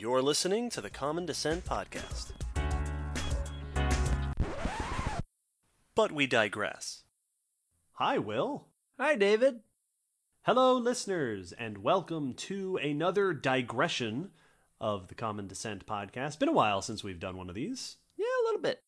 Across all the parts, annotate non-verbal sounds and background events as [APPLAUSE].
You're listening to the Common Descent Podcast. But we digress. Hi, Will. Hi, David. Hello, listeners, and welcome to another digression of the Common Descent podcast. Been a while since we've done one of these. Yeah, a little bit.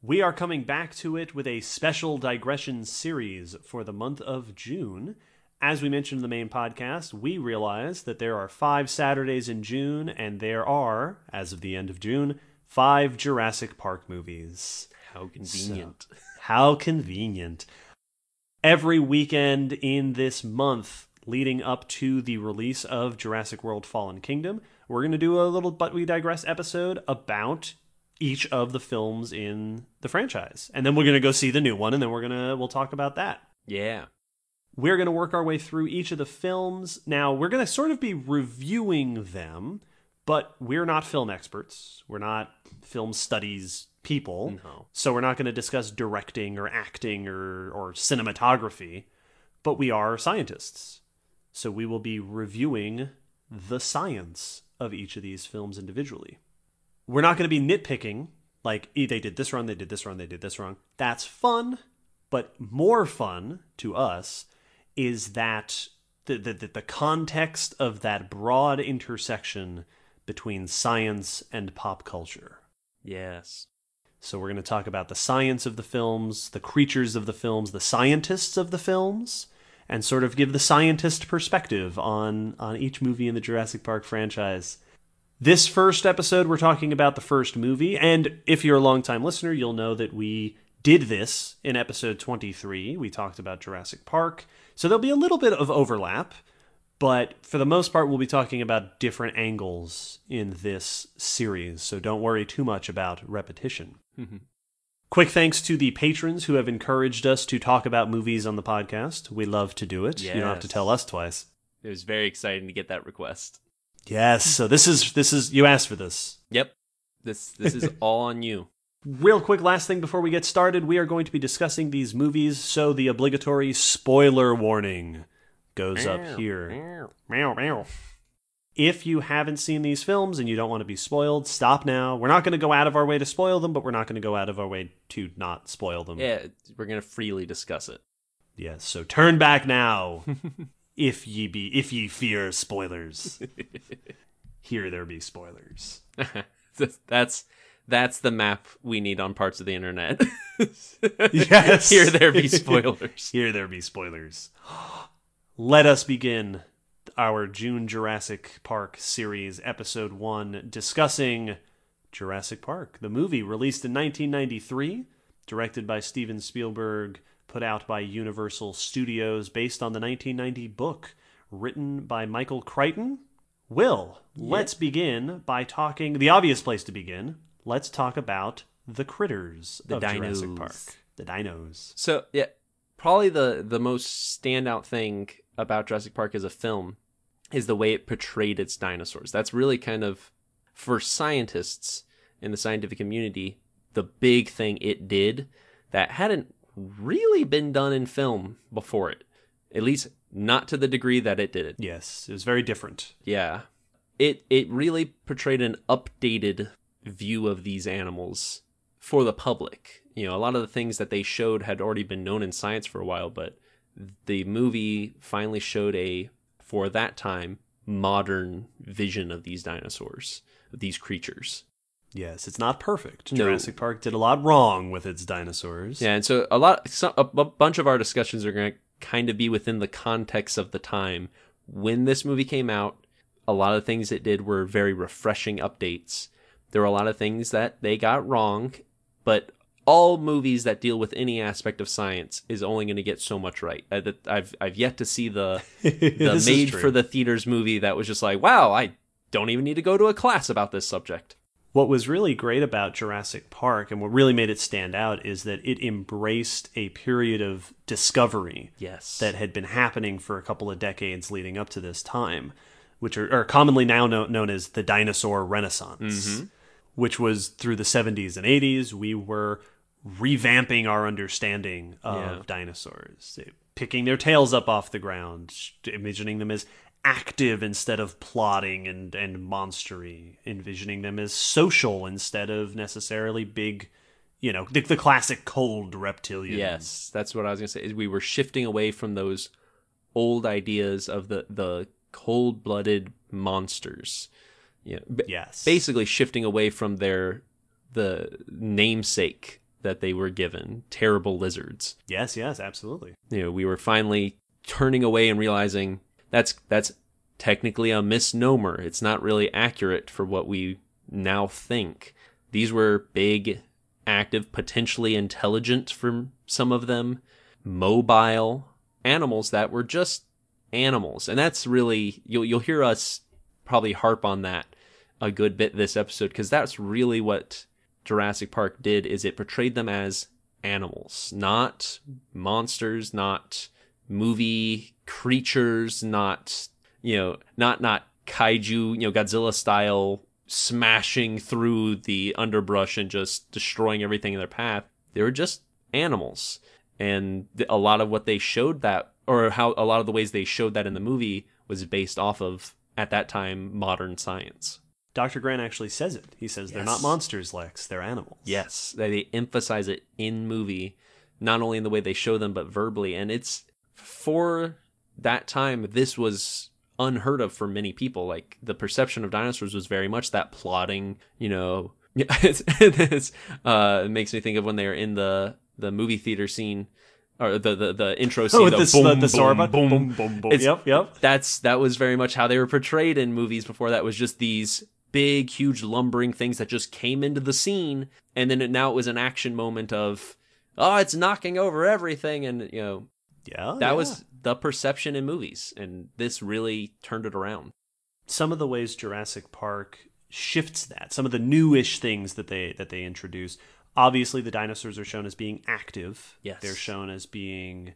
We are coming back to it with a special digression series for the month of June. As we mentioned in the main podcast, we realize that there are five Saturdays in June, and there are, as of the end of June, five Jurassic Park movies. How convenient. So, how convenient. Every weekend in this month leading up to the release of Jurassic World Fallen Kingdom, we're going to do a little But We Digress episode about each of the films in the franchise. And then we're going to go see the new one and then we're going to we'll talk about that. Yeah. We're going to work our way through each of the films. Now, we're going to sort of be reviewing them, but we're not film experts. We're not film studies people. No. So we're not going to discuss directing or acting or, or cinematography, but we are scientists. So we will be reviewing the science of each of these films individually. We're not going to be nitpicking, like, "Eh, they did this wrong, they did this wrong, they did this wrong. That's fun, but more fun to us is that the, the, the context of that broad intersection between science and pop culture. Yes. So we're going to talk about the science of the films, the creatures of the films, the scientists of the films, and sort of give the scientist perspective on on each movie in the Jurassic Park franchise. This first episode we're talking about the first movie, and if you're a longtime listener, you'll know that we did this in episode 23. We talked about Jurassic Park. So there'll be a little bit of overlap, but for the most part, we'll be talking about different angles in this series. So don't worry too much about repetition. Mm-hmm. Quick thanks to the patrons who have encouraged us to talk about movies on the podcast. We love to do it. You don't have to tell us twice. It was very exciting to get that request. Yes. So this is this is you asked for this. Yep. This this is [LAUGHS] all on you. Real quick, last thing before we get started, we are going to be discussing these movies, so the obligatory spoiler warning goes up here. Meow, meow. If you haven't seen these films and you don't want to be spoiled, stop now. We're not going to go out of our way to spoil them, but we're not going to go out of our way to not spoil them. Yeah, we're gonna freely discuss it. Yes, so turn back now [LAUGHS] if ye be if ye fear spoilers. [LAUGHS] Here there be spoilers. [LAUGHS] that's that's the map we need on parts of the internet. [LAUGHS] [LAUGHS] Yes. Here there be spoilers. [LAUGHS] Here there be spoilers. [GASPS] Let us begin our June Jurassic Park series, episode one, discussing Jurassic Park, the movie released in 1993, directed by Steven Spielberg, put out by Universal Studios, based on the 1990 book written by Michael Crichton. Will, let's begin by talking the obvious place to begin. Let's talk about the critters The of Jurassic dinos. Park. The dinos. So yeah, probably the the most standout thing about Jurassic Park as a film is the way it portrayed its dinosaurs. That's really kind of for scientists in the scientific community the big thing it did that hadn't really been done in film before it. At least not to the degree that it did it. Yes, it was very different. Yeah. It it really portrayed an updated view of these animals for the public. You know, a lot of the things that they showed had already been known in science for a while, but the movie finally showed a for that time modern vision of these dinosaurs, of these creatures. Yes, it's not perfect. No. Jurassic Park did a lot wrong with its dinosaurs. Yeah, and so a lot, some, a, a bunch of our discussions are going to kind of be within the context of the time when this movie came out. A lot of things it did were very refreshing updates. There were a lot of things that they got wrong, but all movies that deal with any aspect of science is only going to get so much right. I, that- I've I've yet to see the [LAUGHS] the made for the theaters movie that was just like, wow, I don't even need to go to a class about this subject. What was really great about Jurassic Park and what really made it stand out is that it embraced a period of discovery Yes, that had been happening for a couple of decades leading up to this time, which are, are commonly now know, known as the dinosaur renaissance, mm-hmm. Which was through the 70s and 80s. We were revamping our understanding of Yeah. dinosaurs, picking their tails up off the ground, imagining them as active instead of plotting and and monstery, envisioning them as social instead of necessarily big, you know, the, the classic cold reptilian. Yes, that's what I was gonna say. Is we were shifting away from those old ideas of the the cold blooded monsters. Yeah, b- Yes. basically shifting away from their the namesake that they were given, terrible lizards. Yes, yes, absolutely. You know, we were finally turning away and realizing that's that's technically a misnomer. It's not really accurate for what we now think. These were big, active, potentially intelligent from some of them, mobile animals that were just animals. And that's really you'll you'll hear us probably harp on that a good bit this episode because that's really what Jurassic Park did is it portrayed them as animals, not monsters, not movie creatures, not you know, not not kaiju, you know, Godzilla style smashing through the underbrush and just destroying everything in their path. They were just animals. And a lot of what they showed that or how a lot of the ways they showed that in the movie was based off of at that time modern science. Dr. Grant actually says it. He says they're not Yes. monsters, Lex. They're animals. Yes, they, they emphasize it in movie, not only in the way they show them, but verbally. And it's for that time, this was unheard of for many people. Like the perception of dinosaurs was very much that plotting, you know. [LAUGHS] it's, it's, uh, it makes me think of when they were in the the movie theater scene or the the, the intro [LAUGHS] scene. Oh, the this, boom, the, the boom, boom, boom, boom, boom. It's- Yep, yep. that's that was very much how they were portrayed in movies before that was just these big huge lumbering things that just came into the scene and then it, now it was an action moment of oh it's knocking over everything and you know Yeah. that yeah. was the perception in movies and this really turned it around some of the ways Jurassic Park shifts that. Some of the newish things that they that they introduce. Obviously, the dinosaurs are shown as being active. Yes. they're shown as being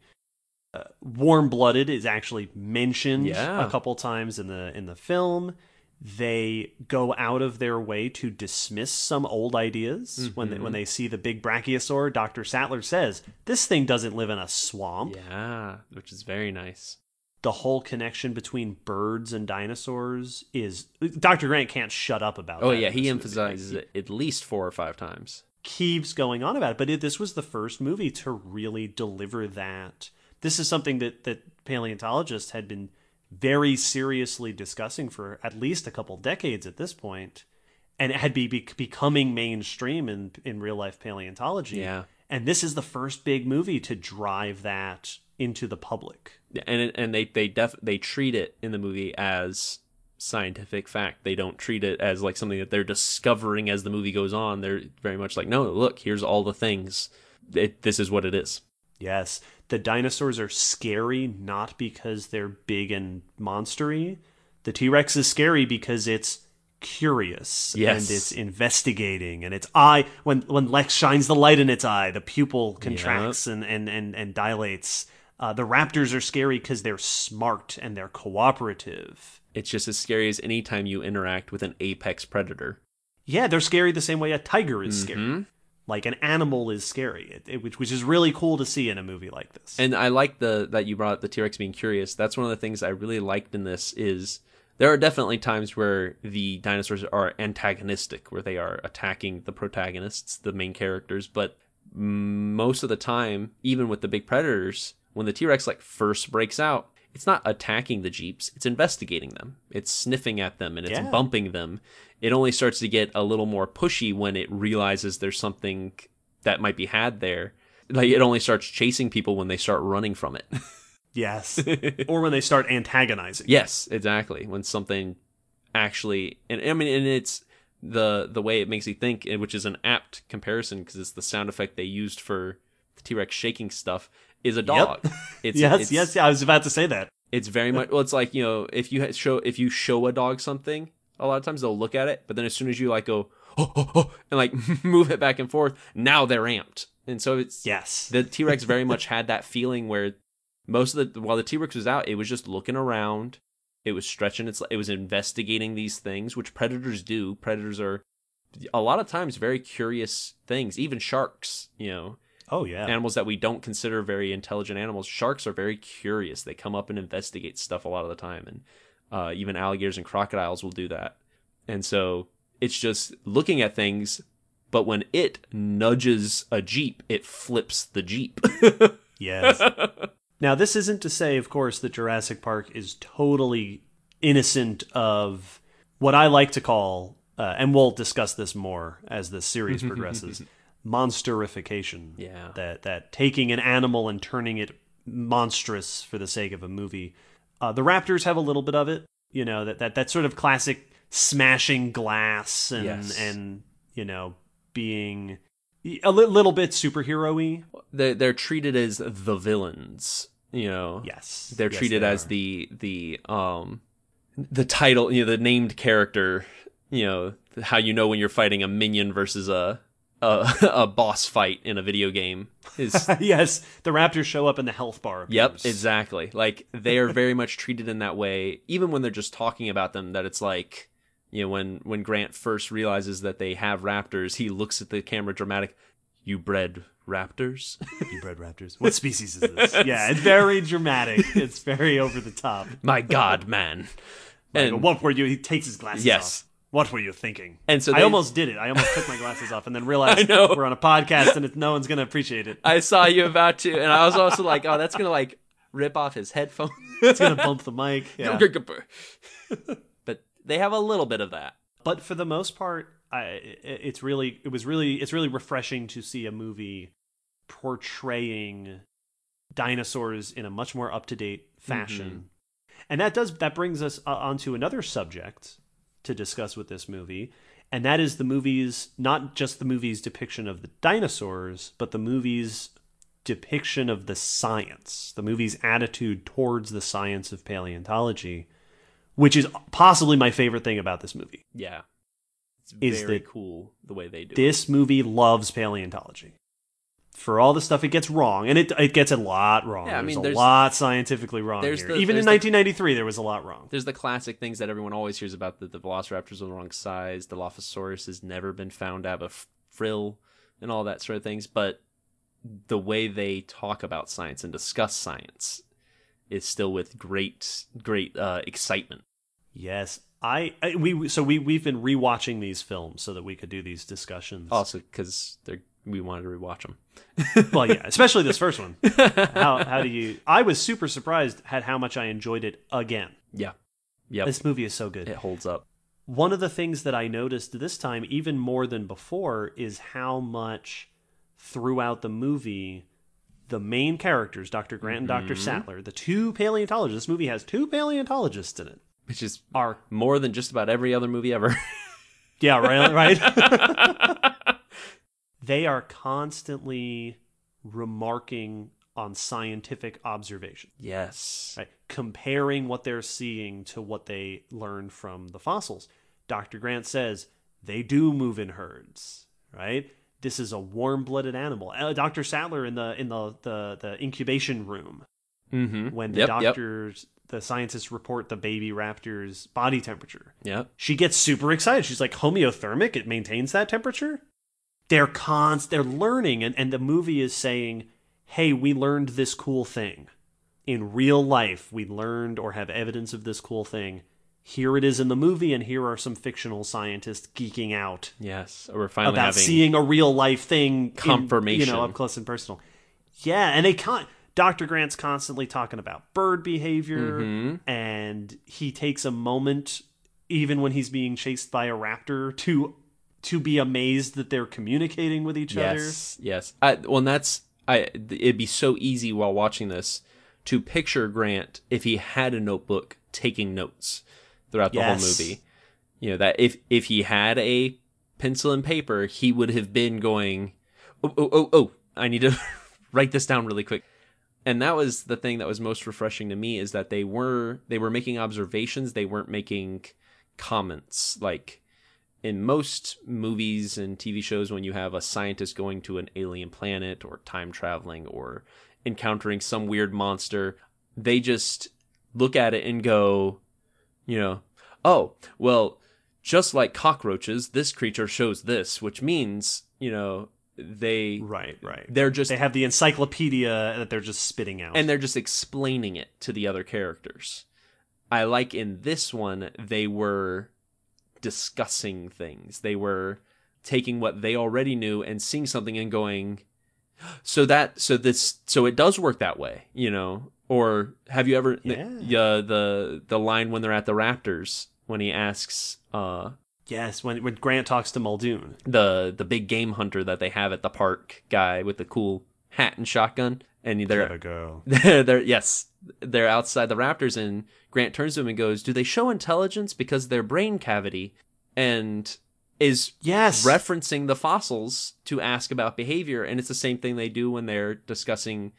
uh, warm-blooded. Is actually mentioned Yeah. a couple times in the in the film. They go out of their way to dismiss some old ideas when they, Mm-hmm. when they see the big brachiosaur. Doctor Sattler says this thing doesn't live in a swamp. yeah which is very nice the whole connection between birds and dinosaurs is Dr. Grant can't shut up about that. oh yeah he this movie. emphasizes it at least four or five times keeps going on about it but it, this was the first movie to really deliver that this is something that that paleontologists had been very seriously discussing for at least a couple decades at this point and it had be, be becoming mainstream in in real life paleontology Yeah. and this is the first big movie to drive that into the public and and they they def they treat it in the movie as scientific fact. They don't treat it as like something that they're discovering as the movie goes on. They're very much like, no, look, here's all the things. It, this is what it is. Yes, the dinosaurs are scary not because they're big and monstery. The T Rex is scary because it's curious Yes. and it's investigating and its eye when when Lex shines the light in its eye, the pupil contracts and, and and and dilates. Uh, the raptors are scary because they're smart and they're cooperative. It's just as scary as any time you interact with an apex predator. Yeah, they're scary the same way a tiger is scary. Like an animal is scary, it, it- which which is really cool to see in a movie like this. And I like the that you brought up the T Rex being curious. That's one of the things I really liked in this is there are definitely times where the dinosaurs are antagonistic, where they are attacking the protagonists, the main characters. But most of the time, even with the big predators, when the T Rex like first breaks out, it's not attacking the jeeps; it's investigating them. It's sniffing at them and it's Yeah. bumping them. It only starts to get a little more pushy when it realizes there's something that might be had there. Like it only starts chasing people when they start running from it. [LAUGHS] yes, [LAUGHS] or when they start antagonizing. yes, exactly. When something actually, and I mean, and it's the the way it makes you think, and which is an apt comparison because it's the sound effect they used for the T Rex shaking stuff is a dog. [LAUGHS] It's, yes, it's, yes, I was about to say that. It's very much well. It's like you know, if you show if you show a dog something, a lot of times they'll look at it, but then as soon as you like go oh, oh, oh and like [LAUGHS] move it back and forth, now they're amped, and so it's Yes. the T Rex very much had that feeling where most of the while the T Rex was out, it was just looking around. It was stretching its. It was investigating these things, which predators do. Predators are a lot of times very curious things. Even sharks, you know, oh yeah. animals that we don't consider very intelligent animals. Sharks are very curious. They come up and investigate stuff a lot of the time, and Uh, even alligators and crocodiles will do that. And so it's just looking at things, but when it nudges a Jeep, it flips the Jeep. [LAUGHS] Yes. now, this isn't to say, of course, that Jurassic Park is totally innocent of what I like to call, uh, and we'll discuss this more as the series [LAUGHS] progresses, monsterification. Yeah. That that taking an animal and turning it monstrous for the sake of a movie. Uh, the Raptors have a little bit of it. You know that that that sort of classic smashing glass and Yes. and you know being a li- little bit superhero-y. they're, they're treated as the villains, you know. Yes, they're Yes, treated they as the the um the title you know the named character you know how you know when you're fighting a minion versus a a, [LAUGHS] a boss fight in a video game is [LAUGHS] yes, the Raptors show up in the health bar. yep exactly like they are very much treated in that way even when they're just talking about them that it's like you know when when grant first realizes that they have raptors he looks at the camera dramatic you bred raptors You bred raptors. What species is this? [LAUGHS] yeah, it's very dramatic. It's very over the top. my god man Like, and what were you? He takes his glasses Yes. off. What were you thinking? And so I almost did it. I almost took my glasses off and then [LAUGHS] realized we're on a podcast and it, no one's gonna appreciate it. I saw you about to, and I was also like, "Oh, that's gonna like rip off his headphones." It's gonna bump the mic. [LAUGHS] Yeah. [LAUGHS] but they have a little bit of that. but for the most part I, it's really it was really it's really refreshing to see a movie portraying dinosaurs in a much more up-to-date fashion and that does that brings us uh, onto another subject to discuss with this movie and that is the movie's not just the movie's depiction of the dinosaurs but the movie's depiction of the science the movie's attitude towards the science of paleontology which is possibly my favorite thing about this movie Yeah, it's Is very cool the way they do. it. this movie loves paleontology for all the stuff it gets wrong and it it gets a lot wrong Yeah, I mean, there's mean, a lot scientifically wrong there's here the- even in there's the- 1993 there was a lot wrong There's the classic things that everyone always hears about that the Velociraptors are the wrong size, the Dilophosaurus has never been found to have a frill, and all that sort of things. But the way they talk about science and discuss science is still with great, great uh, excitement. yes I, I we so we we've been rewatching these films so that we could do these discussions Also, because they're we wanted to rewatch them. Well yeah especially this first one [LAUGHS] how how do you I was super surprised at how much I enjoyed it again Yeah, yeah. this movie is so good it holds up. one of the things that I noticed this time, even more than before, is how much throughout the movie the main characters, Dr. Grant and Dr. Mm-hmm. Sattler, the two paleontologists, this movie has two paleontologists in it, Which is are more than just about every other movie ever. [LAUGHS] yeah, right, right. [LAUGHS] they are constantly remarking on scientific observation. yes. right? Comparing what they're seeing to what they learned from the fossils. Dr. Grant says they do move in herds, right? This is a warm-blooded animal. Uh, Dr. Sattler in the in the the, the incubation room Mm-hmm. when the yep, yep, doctors the scientists report the baby raptor's body temperature. yep. She gets super excited. She's like homeothermic, it maintains that temperature. They're const they're learning and, and the movie is saying, Hey, we learned this cool thing. In real life, we learned or have evidence of this cool thing. Here it is in the movie, and here are some fictional scientists geeking out Yes. We're finally about seeing a real life thing in, Confirmation. you know, up close and personal. Yeah, and they con Dr. Grant's constantly talking about bird behavior, Mhm. and he takes a moment, even when he's being chased by a raptor, to to be amazed that they're communicating with each other. Yes, yes. Well, and that's I. It'd be so easy while watching this to picture Grant if he had a notebook taking notes throughout the Yes. whole movie. You know that if if he had a pencil and paper, he would have been going, oh oh oh oh, I need to [LAUGHS] write this down really quick. And that was the thing that was most refreshing to me is that they were they were making observations, they weren't making comments like in most movies and TV shows, when you have a scientist going to an alien planet or time traveling or encountering some weird monster, they just look at it and go, you know, oh, well, just like cockroaches, this creature shows this, which means, you know, they Right, right. they're just They have the encyclopedia that they're just spitting out. and they're just explaining it to the other characters. I like in this one they were discussing things. They were taking what they already knew and seeing something and going [GASPS] so that so this so it does work that way, you know. Or have you ever Yeah. the the the line when they're at the Raptors when he asks uh Yes, when when Grant talks to Muldoon. the the big game hunter that they have at the park guy with the cool hat and shotgun and they're Gotta [LAUGHS] they're, they're yes they're outside the raptors and grant turns to him and goes do they show intelligence because their brain cavity and is Yes. referencing the fossils to ask about behavior and it's the same thing they do when they're discussing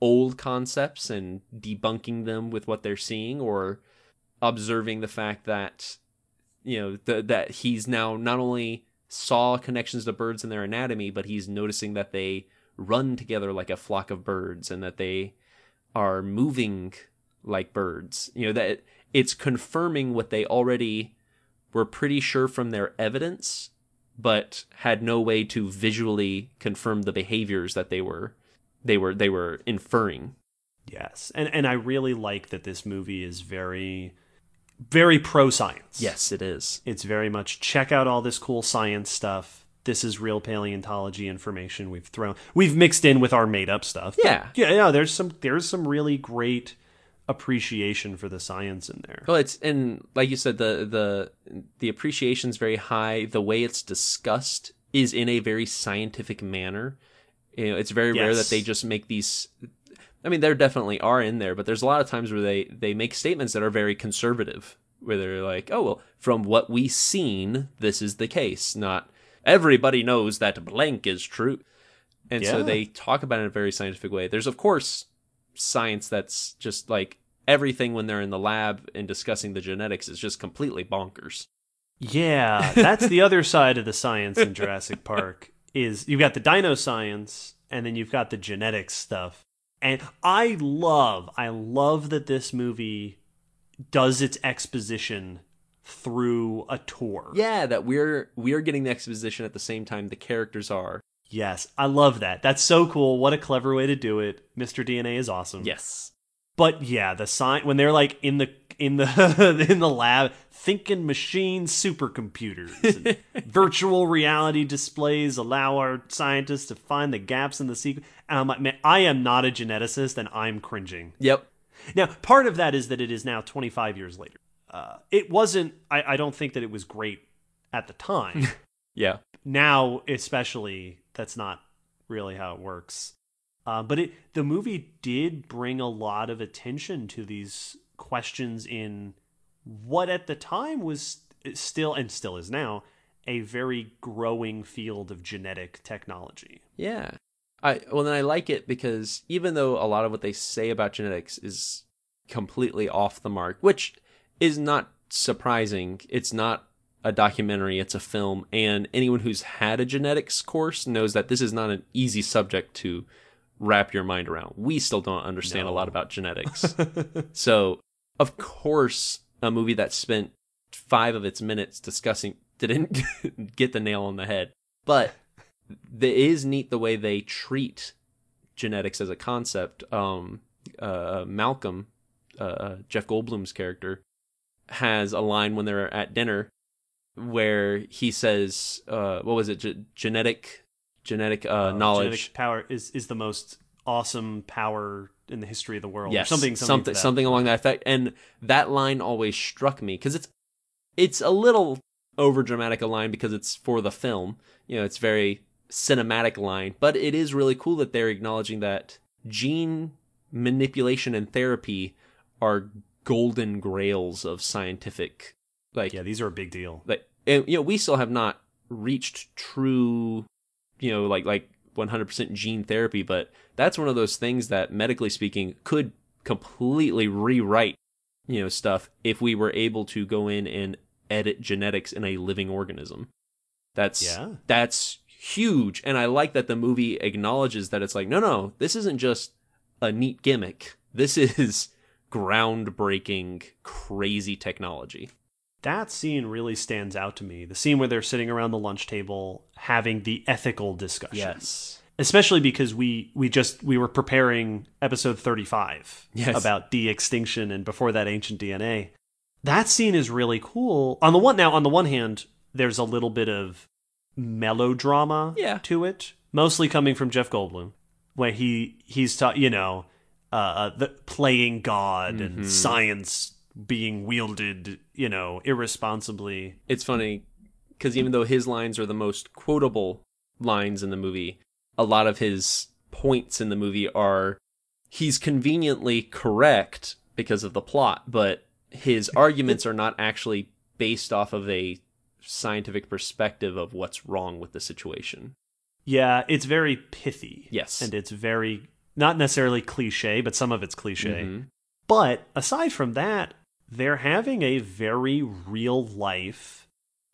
old concepts and debunking them with what they're seeing or observing the fact that you know th- that he's now not only saw connections to birds in their anatomy but he's noticing that they run together like a flock of birds and that they are moving like birds you know that it's confirming what they already were pretty sure from their evidence but had no way to visually confirm the behaviors that they were they were they were inferring Yes. And and I really like that this movie is very very pro science. yes it is It's very much check out all this cool science stuff. This is real paleontology information we've thrown we've mixed in with our made up stuff. But Yeah. yeah, yeah, there's some there's some really great appreciation for the science in there. Well, it's and like you said, the the the appreciation's very high. The way it's discussed is in a very scientific manner. You know, it's very rare that they just make these. I mean, there definitely are in there, but there's a lot of times where they they make statements that are very conservative, where they're like, "Oh well, from what we've seen, this is the case." Not everybody knows that blank is true, and so they talk about it in a very scientific way. There's of course science that's just like everything when they're in the lab and discussing the genetics is just completely bonkers. Yeah, that's the other [LAUGHS] side of the science in Jurassic Park is you've got the dino science and then you've got the genetics stuff. And I love I love that this movie does its exposition through a tour. Yeah, that we're we're getting the exposition at the same time the characters are. Yes, I love that. That's so cool. What a clever way to do it. Mr. DNA is awesome. Yes. But yeah, the sign when they're like in the in the [LAUGHS] in the lab thinking machine supercomputers and [LAUGHS] virtual reality displays allow our scientists to find the gaps in the sequence. And I'm like, man, I am not a geneticist and I'm cringing. Yep. Now, part of that is that it is now 25 years later. Uh, it wasn't. I, I don't think that it was great at the time. [LAUGHS] Yeah. now especially that's not really how it works uh, but it the movie did bring a lot of attention to these questions in what at the time was still and still is now a very growing field of genetic technology Yeah. I well then I like it because even though a lot of what they say about genetics is completely off the mark, which is not surprising. It's not a documentary, it's a film, and anyone who's had a genetics course knows that this is not an easy subject to wrap your mind around. We still don't understand a lot about genetics. [LAUGHS] so, of course, a movie that spent 5 of its minutes discussing [LAUGHS] didn't get the nail on the head. But it is neat the way they treat genetics as a concept. Um, uh, Malcolm, uh, Jeff Goldblum's character, has a line when they're at dinner where he says, uh, "What was it? Ge- genetic, genetic uh, knowledge." genetic power is is the most awesome power in the history of the world or Yes, something something something, something along that effect. And that line always struck me because it's it's a little over dramatic a line because it's for the film. You know, it's very cinematic line, but it is really cool that they're acknowledging that gene manipulation and therapy are golden grails of scientific like yeah these are a big deal. Like and, you know we still have not reached true you know like like 100% gene therapy but that's one of those things that medically speaking could completely rewrite you know stuff if we were able to go in and edit genetics in a living organism. That's Yeah. that's huge and i like that the movie acknowledges that it's like no no this isn't just a neat gimmick. This is groundbreaking crazy technology that scene really stands out to me. The scene where they're sitting around the lunch table having the ethical discussion. yes Especially because we we just we were preparing episode 35 Yes. about de-extinction and before that ancient DNA. that scene is really cool. On the one now, on the one hand, there's a little bit of melodrama Yeah. to it, mostly coming from Jeff Goldblum, where he he's ta- you know uh, the playing God Mm-hmm. and science being wielded, you know, irresponsibly. it's funny because even though his lines are the most quotable lines in the movie, a lot of his points in the movie are he's conveniently correct because of the plot, but his [LAUGHS] arguments are not actually based off of a scientific perspective of what's wrong with the situation. Yeah, it's very pithy. Yes. and it's very not necessarily cliche, but some of it's cliche. Mhm. But aside from that, they're having a very real life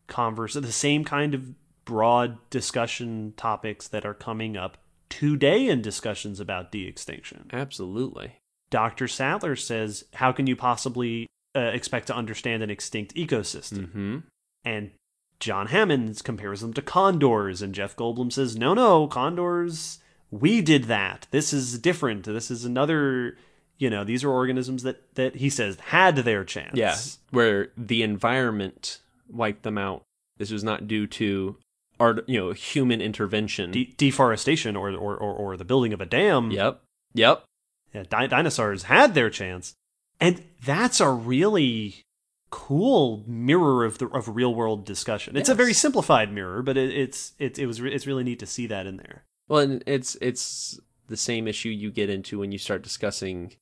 converse, the same kind of broad discussion topics that are coming up today in discussions about de extinction. Absolutely. Dr. Sattler says, How can you possibly uh, expect to understand an extinct ecosystem? hmm And John Hammond compares them to condors, and Jeff Goldblum says, No, no, condors, we did that. This is different. This is another. You know, these are organisms that that he says had their chance. Yeah, where the environment wiped them out. This was not due to art, you know, human intervention. De- deforestation or, or or or the building of a dam. yep. Yep. Yeah, di- dinosaurs had their chance, and that's a really cool mirror of the of real world discussion. It's a very simplified mirror, but it, it's it, it was it's really neat to see that in there. Well, and it's it's the same issue you get into when you start discussing,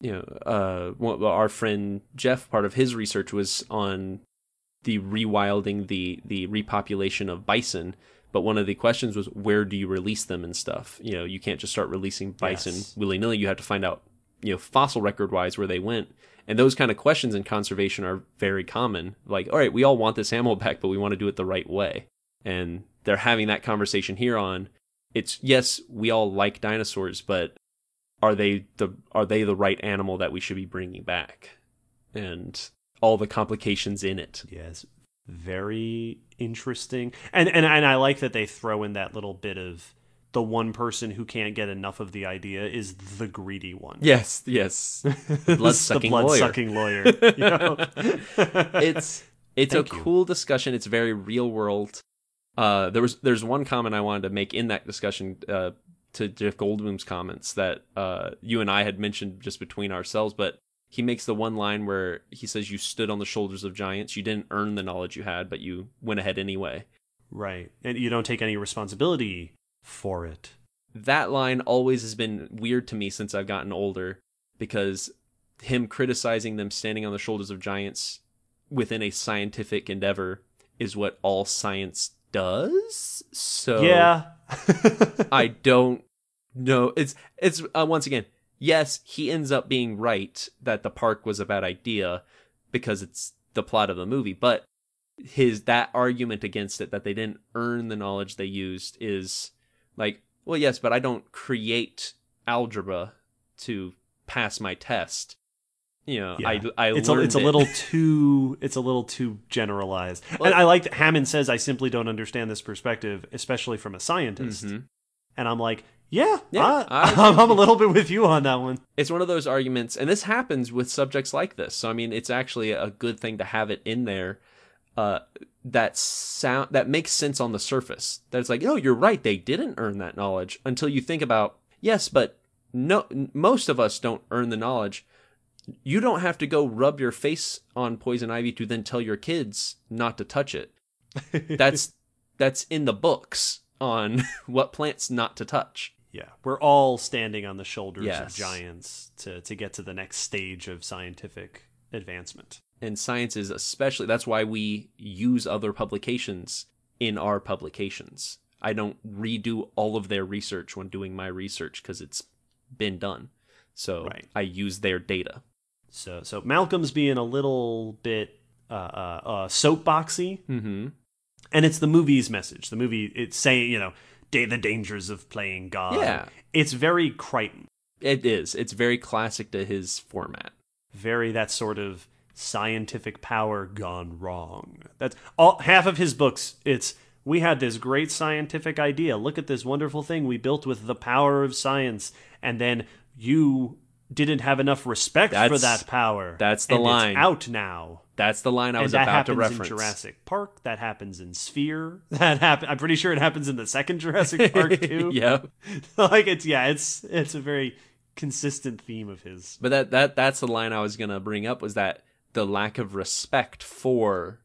you know, uh, our friend Jeff. Part of his research was on the rewilding, the the repopulation of bison. But one of the questions was, where do you release them and stuff? You know, you can't just start releasing bison Yes. willy nilly. You have to find out, you know, fossil record wise where they went. And those kind of questions in conservation are very common. Like, all right, we all want this [LAUGHS] animal back, but we want to do it the right way. And they're having that conversation here on it's yes, we all like dinosaurs, but are they the are they the right animal that we should be bringing back? And all the complications in it. Yes, very interesting, and and and I like that they throw in that little bit of the one person who can't get enough of the idea is the greedy one. Yes, yes. [LAUGHS] blood-sucking lawyer. blood-sucking lawyer. [LAUGHS] you know? it's it's a you. cool discussion. It's very real world. Uh, there was there's one comment I wanted to make in that discussion uh, to Jeff Goldblum's comments that uh, you and I had mentioned just between ourselves, but he makes the one line where he says, "You stood on the shoulders of giants. You didn't earn the knowledge you had, but you went ahead anyway." right, and you don't take any responsibility for it. that line always has been weird to me since I've gotten older because him criticizing them standing on the shoulders of giants within a scientific endeavor is what all science does. So yeah, [LAUGHS] I [LAUGHS] don't know. It's it's uh, once again, yes, he ends up being right that the park was a bad idea because it's the plot of the movie, but his that argument against it that they didn't earn the knowledge they used is like, well, yes, but I don't create algebra to pass my test. You know, Yeah. I I it's a, it's a it. little [LAUGHS] too it's a little too generalized. Well- and I like that Hammond says I simply don't understand this perspective, especially from a scientist. Mhm. And I'm like, yeah, Yeah, I, [LAUGHS] I'm a little bit with you on that one. it's one of those arguments and this happens with subjects like this so i mean it's actually a good thing to have it in there uh that sound that makes sense on the surface that it's like oh you're right they didn't earn that knowledge until you think about yes but no most of us don't earn the knowledge you don't have to go rub your face on poison ivy to then tell your kids not to touch it [LAUGHS] that's that's in the books on [LAUGHS] what plants not to touch Yeah, we're all standing on the shoulders Yes. of giants to to get to the next stage of scientific advancement. and science is especially that's why we use other publications in our publications i don't redo all of their research when doing my research because it's been done so Right. i use their data So so Malcolm's being a little bit uh, uh, uh, soapboxy, mm-hmm. and it's the movie's message. The movie it's saying you know the dangers of playing God. Yeah. it's very Crichton, it is it's very classic to his format very that sort of scientific power gone wrong. That's all half of his books. It's we had this great scientific idea. Look at this wonderful thing we built with the power of science, and then you didn't have enough respect for that power. that's the line. out now. That's the line I was about to reference. in Jurassic Park. That happens in Sphere. [LAUGHS] That happen. I'm pretty sure it happens in the second Jurassic Park [LAUGHS] too. yeah, [LAUGHS] like it's yeah, it's it's a very consistent theme of his. but that that that's the line I was gonna bring up was that the lack of respect for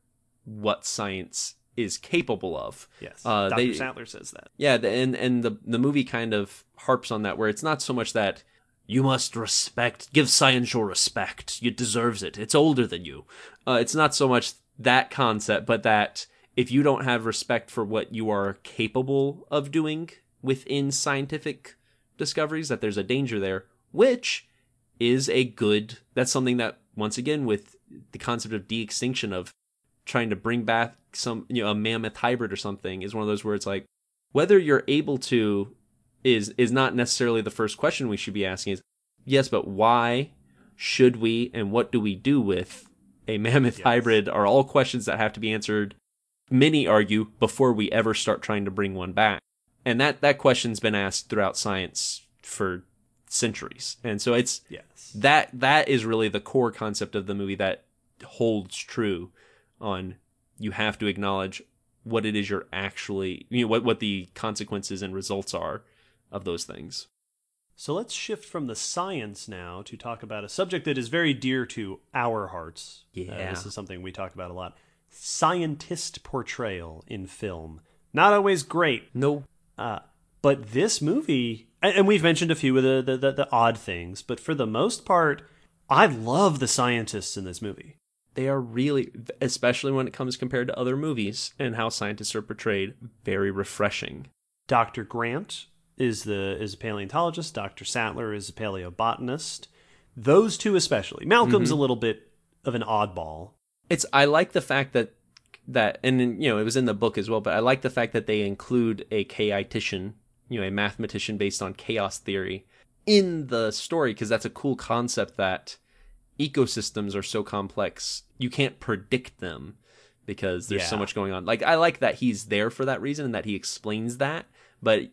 what science is capable of. Yes, Uh, Dr. they- Sattler says that. Yeah, the, and and the the movie kind of harps on that where it's not so much that you must respect, give science your respect. It deserves it. It's older than you. Uh, it's not so much that concept, but that if you don't have respect for what you are capable of doing within scientific discoveries, that there's a danger there, which is a good. That's something that once again with the concept of de-extinction of trying to bring back some you know a mammoth hybrid or something is one of those where it's like whether you're able to is is not necessarily the first question we should be asking is yes but why should we and what do we do with a mammoth Yes. hybrid are all questions that have to be answered. Many argue before we ever start trying to bring one back. And that that question's been asked throughout science for centuries. And so it's Yes, that that is really the core concept of the movie that holds true on you have to acknowledge what it is you're actually you know what what the consequences and results are of those things So let's shift from the science now to talk about a subject that is very dear to our hearts. Uh, Yeah. this is something we talk about a lot. Scientist portrayal in film. Not always great, no uh, but this movie, and, and we've mentioned a few of the, the, the, the odd things, but for the most part, I love the scientists in this movie. they are really especially when it comes compared to other movies and how scientists are portrayed very refreshing Dr. Grant is the is a paleontologist. Dr. Sattler is a paleobotanist. Those two especially. Malcolm's mm-hmm. a little bit of an oddball. it's i like the fact that that and you know it was in the book as well but i like the fact that they include a chaotician you know a mathematician based on chaos theory in the story because that's a cool concept that ecosystems are so complex you can't predict them because there's so much going on like i like that he's there for that reason and that he explains that but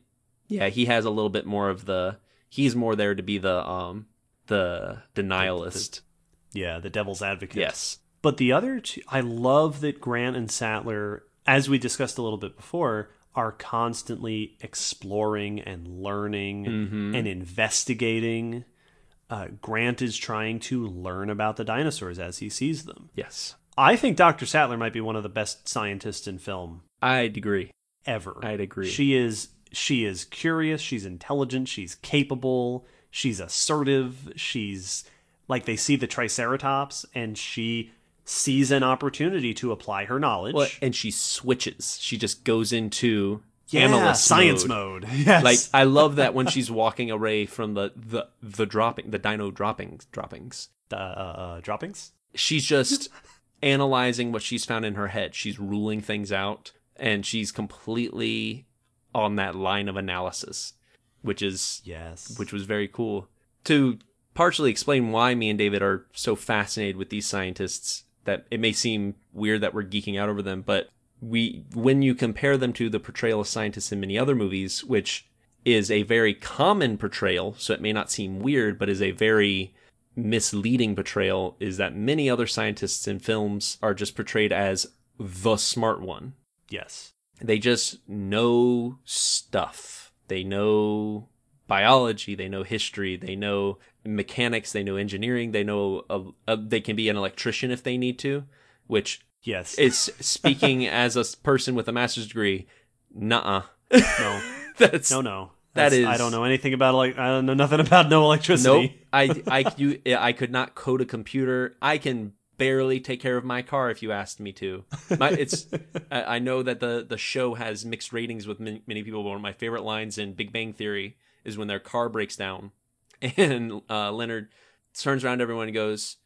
yeah he has a little bit more of the he's more there to be the um the denialist Yeah, the devil's advocate. yes But the other two, I love that Grant and Sattler, as we discussed a little bit before, are constantly exploring and learning Mm-hmm. and investigating. Uh, Grant is trying to learn about the dinosaurs as he sees them. yes I think Dr. Sattler might be one of the best scientists in film i'd agree ever. I'd agree. She is she is curious, she's intelligent, she's capable, she's assertive, she's like they see the triceratops and she sees an opportunity to apply her knowledge. Well, and she switches. She just goes into yeah, analyst science mode. mode. [LAUGHS] Yes. Like I love that when she's walking away from the the the dropping the dino droppings droppings. uh, uh, uh, droppings. She's just analyzing what she's found in her head. She's ruling things out, and she's completely on that line of analysis, which is Yes. which was very cool. To partially explain why me and David are so fascinated with these scientists that it may seem weird that we're geeking out over them, but we when you compare them to the portrayal of scientists in many other movies, which is a very common portrayal, so it may not seem weird, but is a very misleading portrayal, is that many other scientists in films are just portrayed as the smart one yes. They just know stuff. They know biology, they know history, they know mechanics, they know engineering, they know a, a, they can be an electrician if they need to, which Yes. is [LAUGHS] speaking as a person with a master's degree. Nuh-uh. no. [LAUGHS] That's No, no. That That's- I don't know anything about like I don't know nothing about no electricity. Nope. I I [LAUGHS] you, I could not code a computer. I can barely take care of my car if you asked me to. My, it's [LAUGHS] I I know that the the show has mixed ratings with many, many people. But one of my favorite lines in Big Bang Theory is when their car breaks down, [LAUGHS] and uh, Leonard turns around to everyone and goes,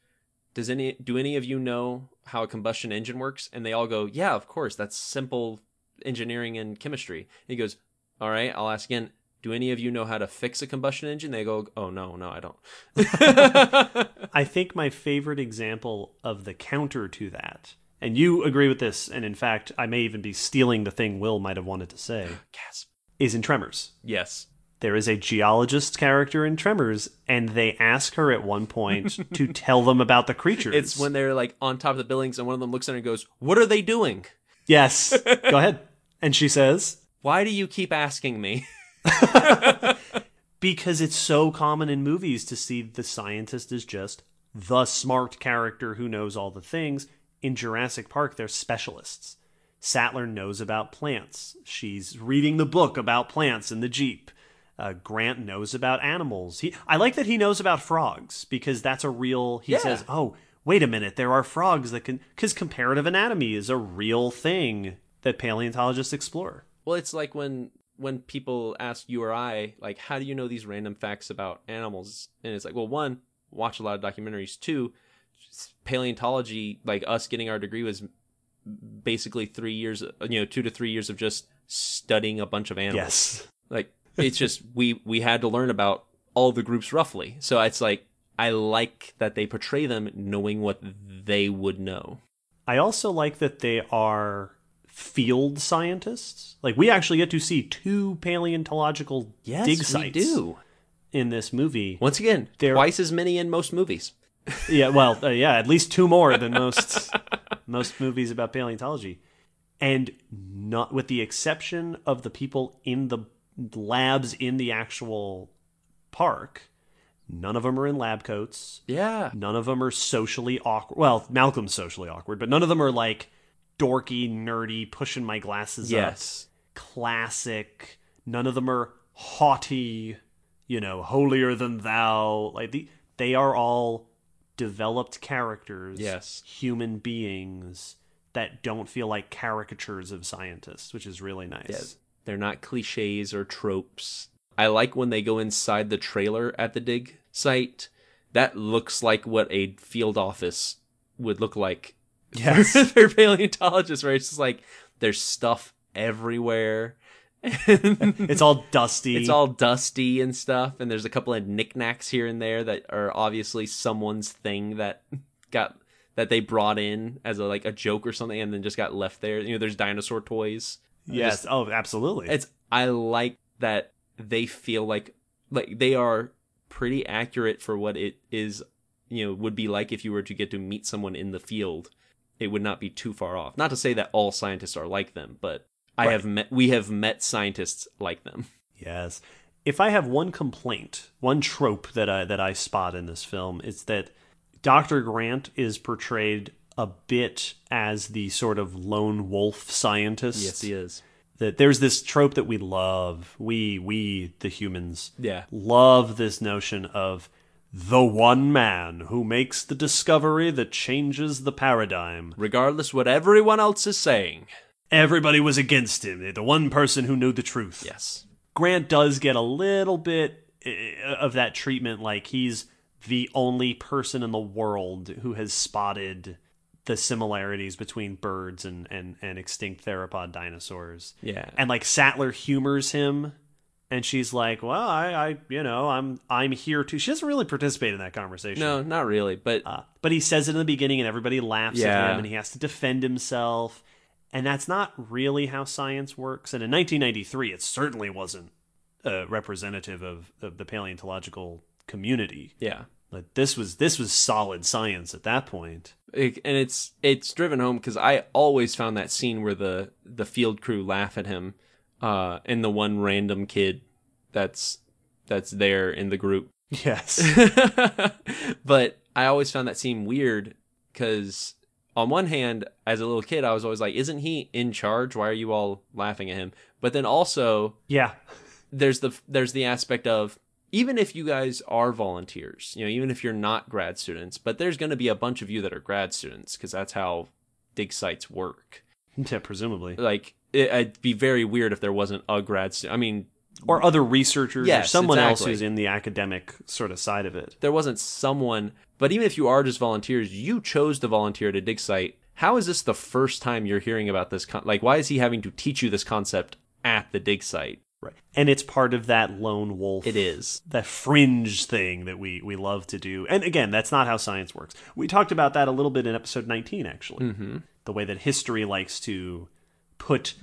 "Does any do any of you know how a combustion engine works?" And they all go, "Yeah, of course. That's simple engineering and chemistry." And he goes, "All right, I'll ask again." Do any of you know how to fix a combustion engine? They go, "Oh no, no, I don't." [LAUGHS] I think my favorite example of the counter to that, and you agree with this, and in fact, I may even be stealing the thing Will might have wanted to say, [GASPS] Gasp. is in Tremors. Yes. there is a geologist character in Tremors, and they ask her at one point [LAUGHS] to tell them about the creatures. It's when they're like on top of the buildings and one of them looks at her and goes, What are they doing? yes, [LAUGHS] go ahead, and she says Why do you keep asking me? [LAUGHS] because it's so common in movies to see the scientist as just the smart character who knows all the things. In Jurassic Park, they're specialists. Sattler knows about plants. She's reading the book about plants in the Jeep. Uh, Grant knows about animals. He, I like that he knows about frogs because that's a real. He Yeah. says, "Oh, wait a minute, there are frogs that can." Because comparative anatomy is a real thing that paleontologists explore. Well, it's like when when people ask you or I, like, how do you know these random facts about animals? And it's like, well, one, watch a lot of documentaries. Two, paleontology, like us getting our degree was basically three years, you know, two to three years of just studying a bunch of animals. Yes. Like it's just [LAUGHS] we we had to learn about all the groups roughly. So it's like I like that they portray them knowing what they would know. I also like that they are field scientists. Like we actually get to see two paleontological dig sites we do. in this movie. Once again, They're- twice as many in most movies. [LAUGHS] yeah, well, uh, yeah, at least two more than most [LAUGHS] most movies about paleontology. And not with the exception of the people in the labs in the actual park, none of them are in lab coats. Yeah. None of them are socially awkward. Well, Malcolm's socially awkward, but none of them are like dorky, nerdy, pushing my glasses up. Yes. Classic. None of them are haughty, you know, holier than thou. Like the, they are all developed characters, Yes. human beings that don't feel like caricatures of scientists, which is really nice. Yeah. They're not cliches or tropes. I like when they go inside the trailer at the dig site. That looks like what a field office would look like. Yes. [LAUGHS] their paleontologists, right? it's just like there's stuff everywhere. [LAUGHS] It's all dusty. it's all dusty and stuff, and there's a couple of knickknacks here and there that are obviously someone's thing that [LAUGHS] got that they brought in as a like a joke or something, and then just got left there. You know, there's dinosaur toys. yes. oh, absolutely. It's I like that they feel like like they are pretty accurate for what it is. You know, would be like if you were to get to meet someone in the field. It would not be too far off. Not to say that all scientists are like them, but I Right. have met we have met scientists like them. [LAUGHS] Yes. If I have one complaint, one trope that I that I spot in this film, it's that Dr. Grant is portrayed a bit as the sort of lone wolf scientist. Yes, he is. That there's this trope that we love. We we the humans Yeah. love this notion of the one man who makes the discovery that changes the paradigm. Regardless what everyone else is saying. Everybody was against him. The one person who knew the truth. Yes. Grant does get a little bit uh, of that treatment, like he's the only person in the world who has spotted the similarities between birds and, and, and extinct theropod dinosaurs. Yeah. And like Sattler humors him, and she's like, "Well, I, I you know, I'm I'm here to." She doesn't really participate in that conversation. no, not really, but Uh, but he says it in the beginning, and everybody laughs at him, and he has to defend himself. And that's not really how science works. And in 1993, it certainly wasn't uh, representative of, of the paleontological community. yeah. Like this was this was solid science at that point. It- and it's it's driven home because I always found that scene where the the field crew laugh at him, uh, and the one random kid that's that's there in the group. [LAUGHS] Yes. but I always found that scene weird because on one hand, as a little kid, I was always like, "Isn't he in charge? Why are you all laughing at him?" But then also, yeah. there's the there's the aspect of even if you guys are volunteers, you know, even if you're not grad students, but there's going to be a bunch of you that are grad students because that's how dig sites work. [LAUGHS] Yeah, presumably. Like it, it'd be very weird if there wasn't a grad student. I mean, Or other researchers or Yes, someone else who's in the academic sort of side of it. there wasn't someone, but even if you are just volunteers, you chose to volunteer at a dig site. How is this the first time you're hearing about this? Con- like, why is he having to teach you this concept at the dig site? Right. And it's part of that lone wolf It is. that fringe thing that we we love to do. And again, that's not how science works. We talked about that a little bit in episode 19 actually. Mm-hmm. The way that history likes to put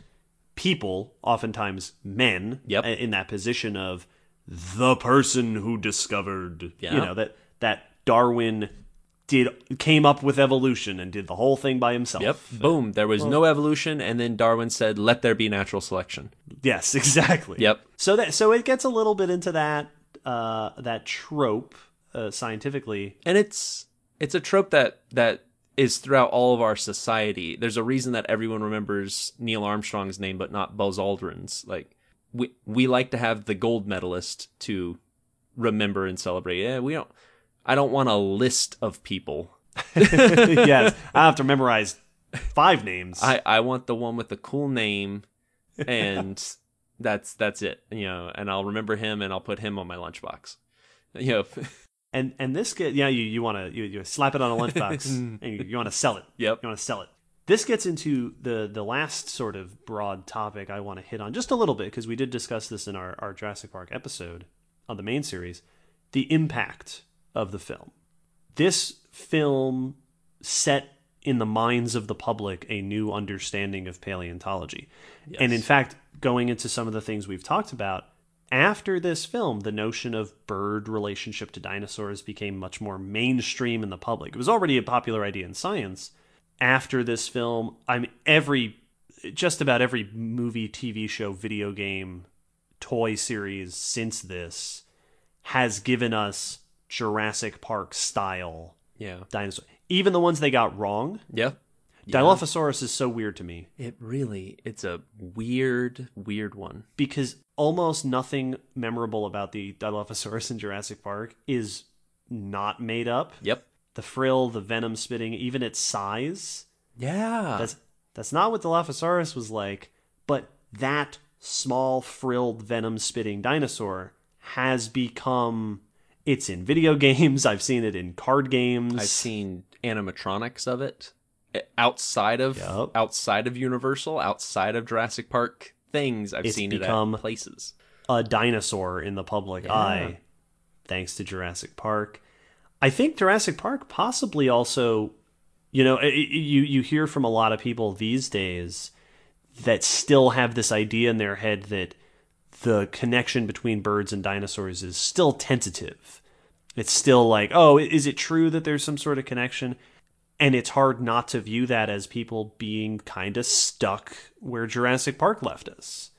people, oftentimes men, Yep. in that position of the person who discovered Yeah. you know that that Darwin did came up with evolution and did the whole thing by himself. Yep. Boom. There was no evolution, and then Darwin said, "Let there be natural selection." Yes, [LAUGHS] exactly. Yep. So that so it gets a little bit into that uh, that trope uh, scientifically. and it's it's a trope that that is throughout all of our society. There's a reason that everyone remembers Neil Armstrong's name, but not Buzz Aldrin's. Like we we like to have the gold medalist to remember and celebrate. Yeah, we don't. I don't want a list of people. [LAUGHS] [LAUGHS] yes, I have to memorize five names. I I want the one with the cool name, and [LAUGHS] that's that's it. You know, and I'll remember him, and I'll put him on my lunchbox. You know, and and this get yeah you you want to you, you slap it on a [LAUGHS] lunchbox and you, you want to sell it. Yep. You want to sell it. This gets into the the last sort of broad topic I want to hit on just a little bit because we did discuss this in our our Jurassic Park episode on the main series, the impact of the film. This film set in the minds of the public a new understanding of paleontology. And in fact, going into some of the things we've talked about, after this film, the notion of bird relationship to dinosaurs became much more mainstream in the public. It was already a popular idea in science. After this film, I'm every just about every movie, TV show, video game, toy series since this has given us Jurassic Park style yeah, dinosaur. Even the ones they got wrong. yeah. Dilophosaurus is so weird to me It really, it's a weird, weird one. because almost nothing memorable about the Dilophosaurus in Jurassic Park is not made up. Yep. The frill, the venom spitting, even its size. Yeah. That's that's not what Dilophosaurus was like, but that small frilled venom spitting dinosaur has become it's in video [LAUGHS] games, I've seen it in card games. I've seen animatronics of it outside of Yup. outside of Universal, outside of Jurassic Park things. I've It's seen become- it at places. a dinosaur in the public Yeah. eye thanks to Jurassic Park. I think Jurassic Park possibly also, you know, you you hear from a lot of people these days that still have this idea in their head that the connection between birds and dinosaurs is still tentative. It's still like, oh, is it true that there's some sort of connection? And it's hard not to view that as people being kind of stuck where Jurassic Park left us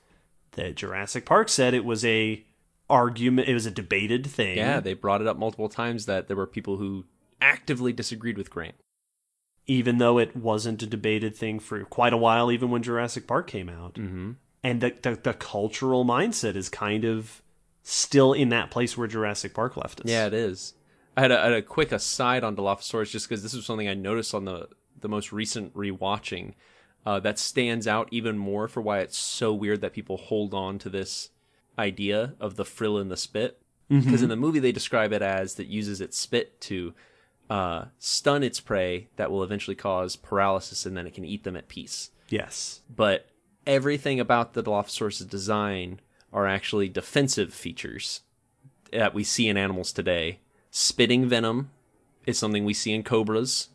that Jurassic Park said it was a argument it was a debated thing. Yeah, they brought it up multiple times that there were people who actively disagreed with Grant. even though it wasn't a debated thing for quite a while even when Jurassic Park came out. Mm-hmm. And the, the the cultural mindset is kind of still in that place where Jurassic Park left us. Yeah, it is. I had a, had a quick aside on Dilophosaurus just because this was something I noticed on the the most recent rewatching uh, that stands out even more for why it's so weird that people hold on to this idea of the frill in the spit. Because in the movie they describe it as that uses its spit to uh, stun its prey that will eventually cause paralysis and then it can eat them at peace Yes. but everything about the Dilophosaurus' design are actually defensive features that we see in animals today. Spitting venom is something we see in cobras,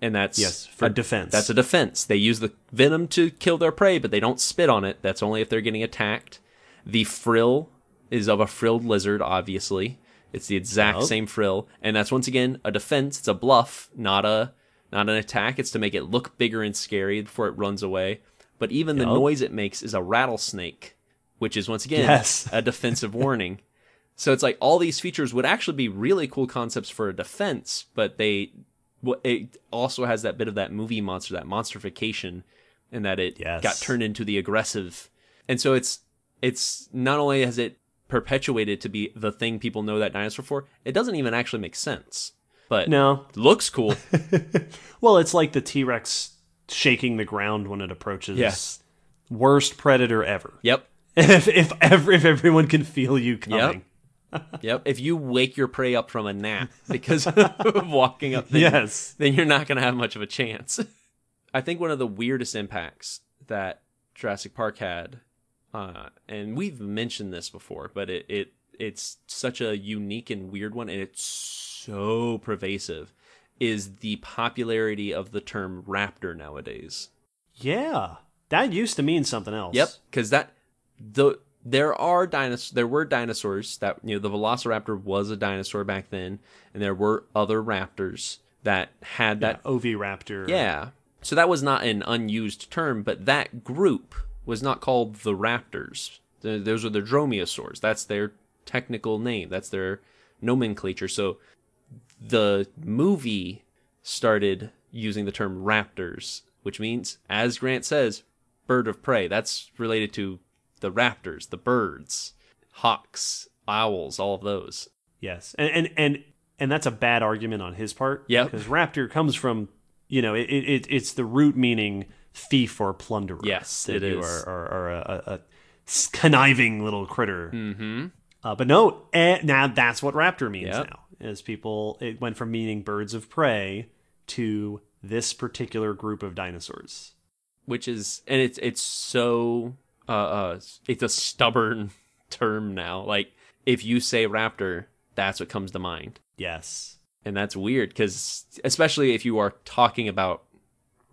and that's Yes, for a- defense. That's a defense. They use the venom to kill their prey, but they don't spit on it. That's only if they're getting attacked. The frill is of a frilled lizard, obviously. It's the exact Yep. same frill, and that's once again a defense. It's a bluff, not a not an attack. It's to make it look bigger and scary before it runs away. But even the noise it makes is a rattlesnake, which is once again Yes. a defensive warning. [LAUGHS] So it's like all these features would actually be really cool concepts for a defense, but they it also has that bit of that movie monster, that monsterification, and that it Yes. got turned into the aggressive. And so it's it's not only has it perpetuated to be the thing people know that dinosaur for, it doesn't even actually make sense. But No. looks cool. [LAUGHS] Well, it's like the T-Rex shaking the ground when it approaches. Yes. Worst predator ever. yep. [LAUGHS] if if ever if everyone can feel you coming. Yep. If you wake your prey up from a nap [LAUGHS] because of walking up, then, Yes. then you're not going to have much of a chance. [LAUGHS] I think one of the weirdest impacts that Jurassic Park had, uh, and we've mentioned this before, but it, it it's such a unique and weird one, and it's so pervasive, is the popularity of the term raptor nowadays. Yeah. That used to mean something else. Yep, because that the there are dinosaurs. There were dinosaurs that you know the Velociraptor was a dinosaur back then, and there were other raptors that had that. Oviraptor. Yeah, so that was not an unused term, but that group was not called the raptors. Those are the dromaeosaurs. That's their technical name. That's their nomenclature. So the movie started using the term raptors, which means, as Grant says, bird of prey. That's related to the raptors, the birds, hawks, owls, all of those. Yes, and and and and that's a bad argument on his part. Yeah, because raptor comes from you know it, it it's the root meaning thief or plunderer. Yes, it is. Are, are, are a, a, a conniving little critter. Mm-hmm. Uh, but no, eh, now that's what raptor means Yep. now. As people it went from meaning birds of prey to this particular group of dinosaurs. Which is, and it's it's so uh, uh it's a stubborn [LAUGHS] term now. Like if you say raptor, that's what comes to mind. Yes. and that's weird because especially if you are talking about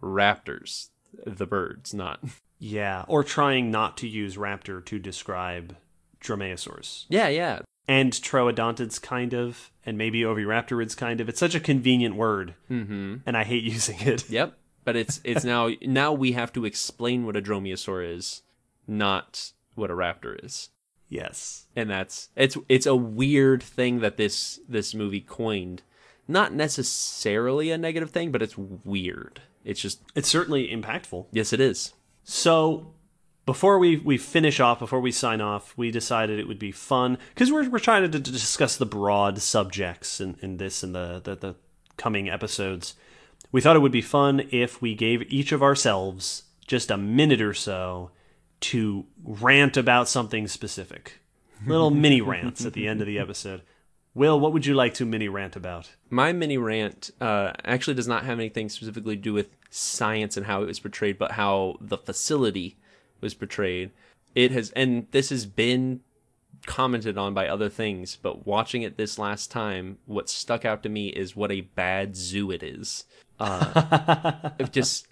raptors the birds not [LAUGHS] Yeah, or trying not to use raptor to describe dromaeosaurs. yeah yeah and troodontids kind of and maybe oviraptorids kind of it's such a convenient word mm-hmm and i hate [LAUGHS] using it yep but it's it's now now we have to explain what a dromaeosaur is not what a raptor is. Yes. And that's it's it's a weird thing that this this movie coined. Not necessarily a negative thing but it's weird. It's just it's certainly impactful. yes it is. So before we, we finish off before we sign off we decided it would be fun because we're, we're trying to, to discuss the broad subjects in, in this and the, the, the coming episodes. We thought it would be fun if we gave each of ourselves just a minute or so to rant about something specific little mini [LAUGHS] rants at the end of the episode will what would you like to mini rant about My mini rant uh, actually does not have anything specifically to do with science and how it was portrayed, but how the facility was portrayed. It has, and this has been commented on by other things, but watching it this last time, what stuck out to me is what a bad zoo it is. Uh, [LAUGHS] it just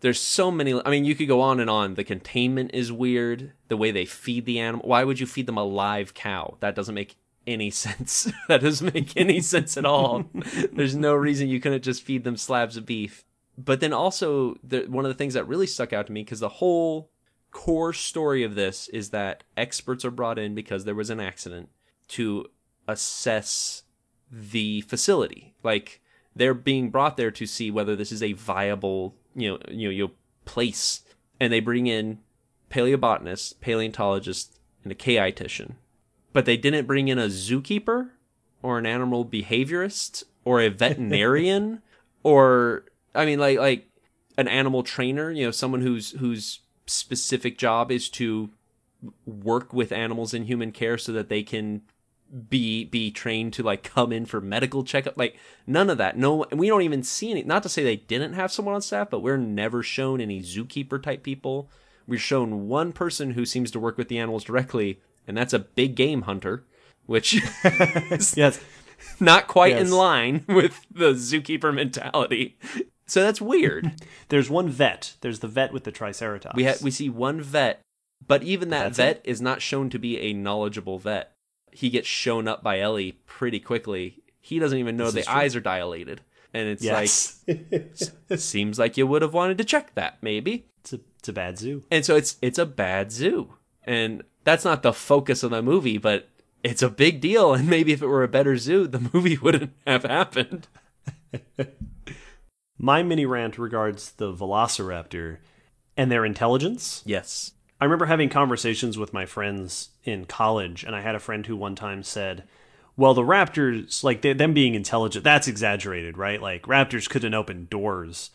there's so many. I mean, you could go on and on. The containment is weird. The way they feed the animal. Why would you feed them a live cow? That doesn't make any [LAUGHS] sense. that doesn't make any [LAUGHS] sense at all. There's no reason you couldn't just feed them slabs of beef. But then also, the, one of the things that really stuck out to me because the whole core story of this is that experts are brought in because there was an accident to assess the facility. Like they're being brought there to see whether this is a viable, you know, you know, you know, place. And they bring in paleobotanist, paleontologist, and a chaotician. But they didn't bring in a zookeeper or an animal behaviorist or a veterinarian [LAUGHS] or I mean like like an animal trainer, you know, someone whose whose specific job is to work with animals in human care so that they can be be trained to like come in for medical checkup. Like none of that. No we don't even see any not to say they didn't have someone on staff but we're never shown any zookeeper type people. We're shown one person who seems to work with the animals directly and that's a big game hunter which is [LAUGHS] yes. [LAUGHS] not quite Yes. in line [LAUGHS] with the zookeeper mentality. So that's weird. There's one vet. There's the vet with the triceratops. We ha- we see one vet but even that That's vet is not shown to be a knowledgeable vet he gets shown up by ellie pretty quickly. He doesn't even know This the eyes are dilated. And it's yes. like [LAUGHS] seems like you would have wanted to check that maybe. It's, a, it's a bad zoo. And so it's it's a bad zoo. And that's not the focus of the movie but it's a big deal. [LAUGHS] And maybe if it were a better zoo the movie [LAUGHS] wouldn't have happened. My mini rant regards the velociraptor and their intelligence. Yes I remember having conversations with my friends in college, and I had a friend who one time said, "Well, the raptors, like they, them being intelligent, that's exaggerated, right? Like raptors couldn't open doors."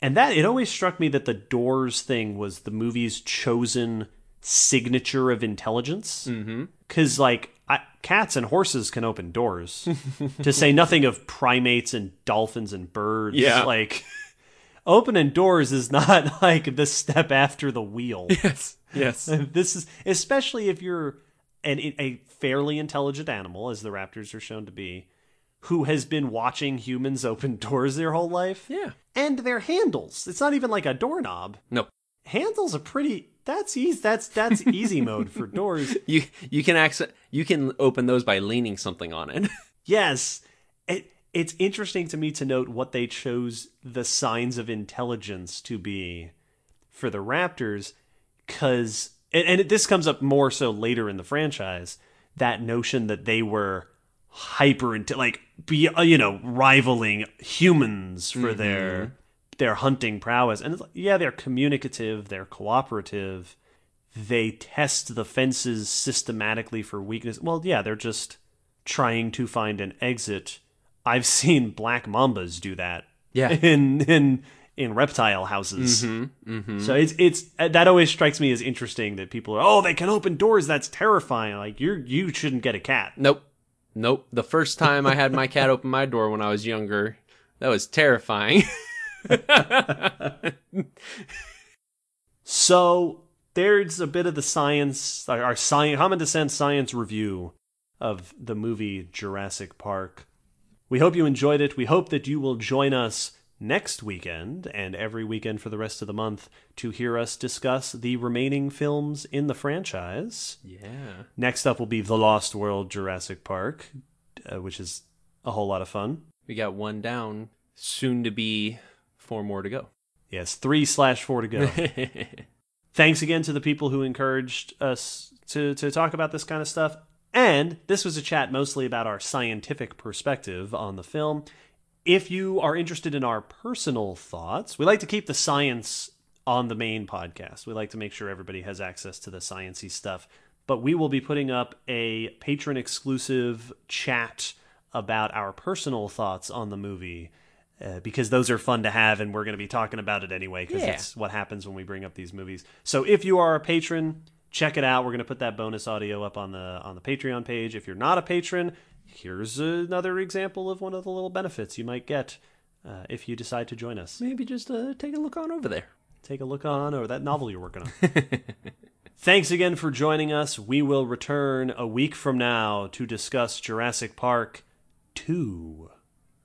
And that it always struck me that the doors thing was the movie's chosen signature of intelligence. mm-hmm Because like I, cats and horses can open doors, [LAUGHS] to say nothing of primates and dolphins and birds. Yeah. like [LAUGHS] opening doors is not [LAUGHS] like the step after the wheel. yes yes [LAUGHS] this is especially if you're an a fairly intelligent animal, as the raptors are shown to be, who has been watching humans open [LAUGHS] doors their whole life. yeah And their handles. It's not even like a doorknob. no handles are pretty. That's easy. That's that's easy [LAUGHS] mode for doors. You you can access you can open those by leaning something on it. Yes. It, it's interesting to me to note what they chose the signs of intelligence to be for the Raptors, because, and, and this comes up more so later in the franchise, that notion that they were hyper, inte- like, be, uh, you know, rivaling humans for their their hunting prowess. And it's like, yeah, they're communicative, they're cooperative, they test the fences systematically for weakness. Well, yeah, they're just trying to find an exit. I've seen black mambas do that. Yeah. [LAUGHS] In in in reptile houses. Mm-hmm, mm-hmm. So it's it's that always strikes me as interesting that people are oh they can open doors that's terrifying like you you shouldn't get a cat. nope. Nope. The first time I had my cat open my door when I was younger, that was terrifying. [LAUGHS] So there's a bit of the science our science common descent science review of the movie Jurassic Park. We hope you enjoyed it. We hope that you will join us next weekend and every weekend for the rest of the month to hear us discuss the remaining films in the franchise. yeah. Next up will be The Lost World Jurassic Park, uh, which is a whole lot of fun. We got one down, soon to be four more to go. Yes, three slash four to go. [LAUGHS] Thanks again to the people who encouraged us to, to talk about this kind of stuff. And this was a chat mostly about our scientific perspective on the film. If you are interested in our personal thoughts, we like to keep the science on the main podcast. We like to make sure everybody has access to the sciency stuff. But we will be putting up a patron exclusive chat about our personal thoughts on the movie uh, because those are fun to have, and we're going to be talking about it anyway because Yeah. it's what happens when we bring up these movies. So if you are a patron, check it out. We're going to put that bonus audio up on the on the Patreon page. If you're not a patron, here's another example of one of the little benefits you might get uh, if you decide to join us. Maybe just uh, take a look on over there. Take a look on or that novel you're working on. [LAUGHS] Thanks again for joining us. We will return a week from now to discuss Jurassic Park 2.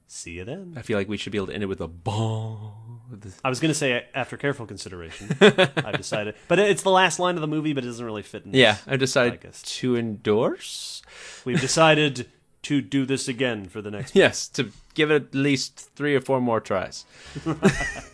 See you then. I feel like we should be able to end it with a bong. I was going to say after careful consideration, [LAUGHS] I've decided. But it's the last line of the movie, but it doesn't really fit in. this Yeah, I decided to endorse. We've decided to do this again for the next Yes, to give it at least three or four more tries. [LAUGHS]